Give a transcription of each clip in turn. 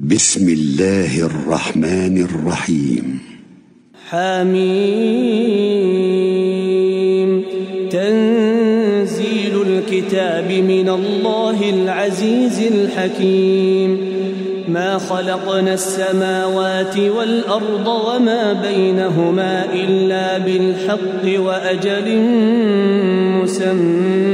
بسم الله الرحمن الرحيم. حميم. تنزيل الكتاب من الله العزيز الحكيم. ما خلقنا السماوات والأرض وما بينهما إلا بالحق وأجل مسمى.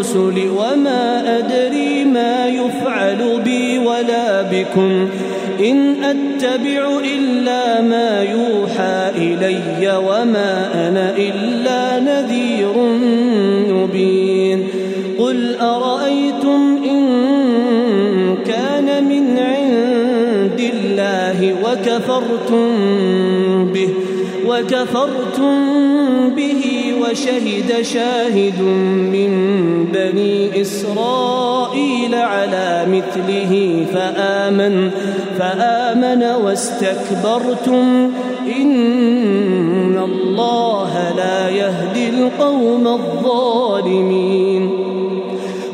الرسل وما أدري ما يفعل بي ولا بكم إن أتبع إلا ما يوحى إلي وما أنا إلا نذير مبين قل أرأيتم إن كان من عند الله وكفرتم به وكفرتم به وشهد شاهد من بني إسرائيل على مثله فآمن فآمن واستكبرتم. إن الله لا يهدي القوم الظالمين.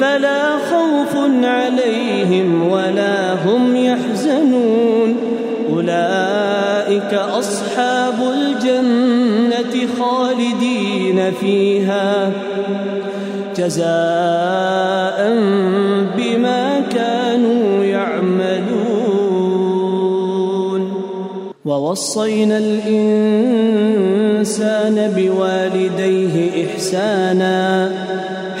فلا خوف عليهم ولا هم يحزنون. أولئك أصحاب الجنة خالدين فيها. جزاء بما كانوا يعملون. ووصينا الإنسان بوالديه إحسانا.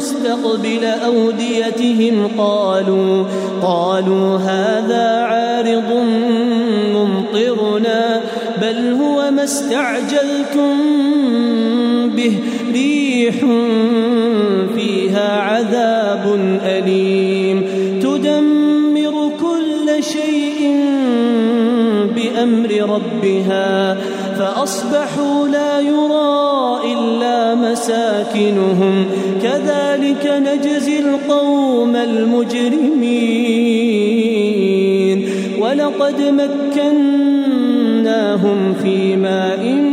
مستقبل أوديتهم قالوا قالوا هذا عارض ممطرنا بل هو ما استعجلتم به ريح فيها عذاب أليم. تدمر كل شيء بأمر ربها فأصبحوا لا يرى إلا مساكنهم. كذلك نجزي القوم المجرمين. ولقد مكناهم في ماء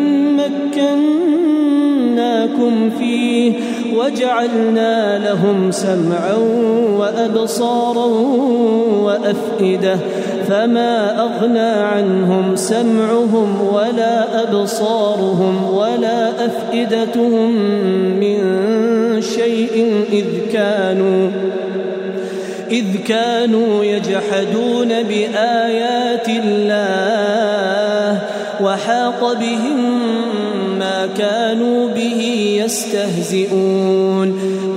مكناكم فيه وجعلنا لهم سمعا وأبصارا وأفئدة فما أغنى عنهم سمعهم ولا أبصارهم ولا أفئدتهم من شيء إذ كانوا إذ كانوا يجحدون بآيات الله وحاق بهم كانوا به يستهزئون.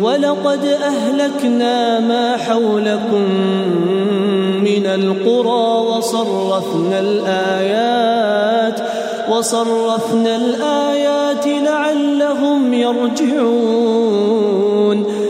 ولقد أهلكنا ما حولكم من القرى وصرفنا الآيات وصرفنا الآيات لعلهم يرجعون.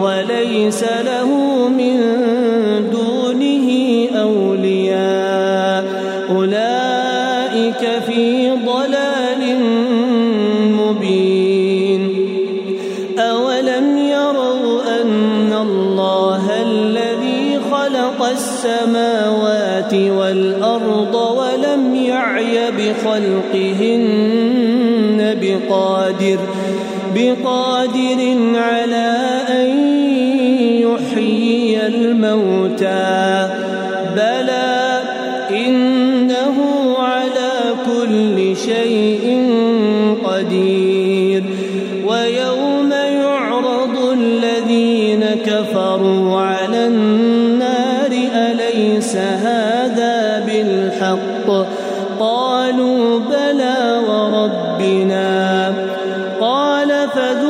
وليس له من دونه أولياء. أولئك في ضلال مبين. أولم يروا أن الله الذي خلق السماوات والأرض ولم يعي بخلقهن بقادر بقادر على يحيي الموتى. بلى إنه على كل شيء قدير. ويوم يعرض الذين كفروا على النار أليس هذا بالحق؟ قالوا بلى وربنا. قال فذوقوا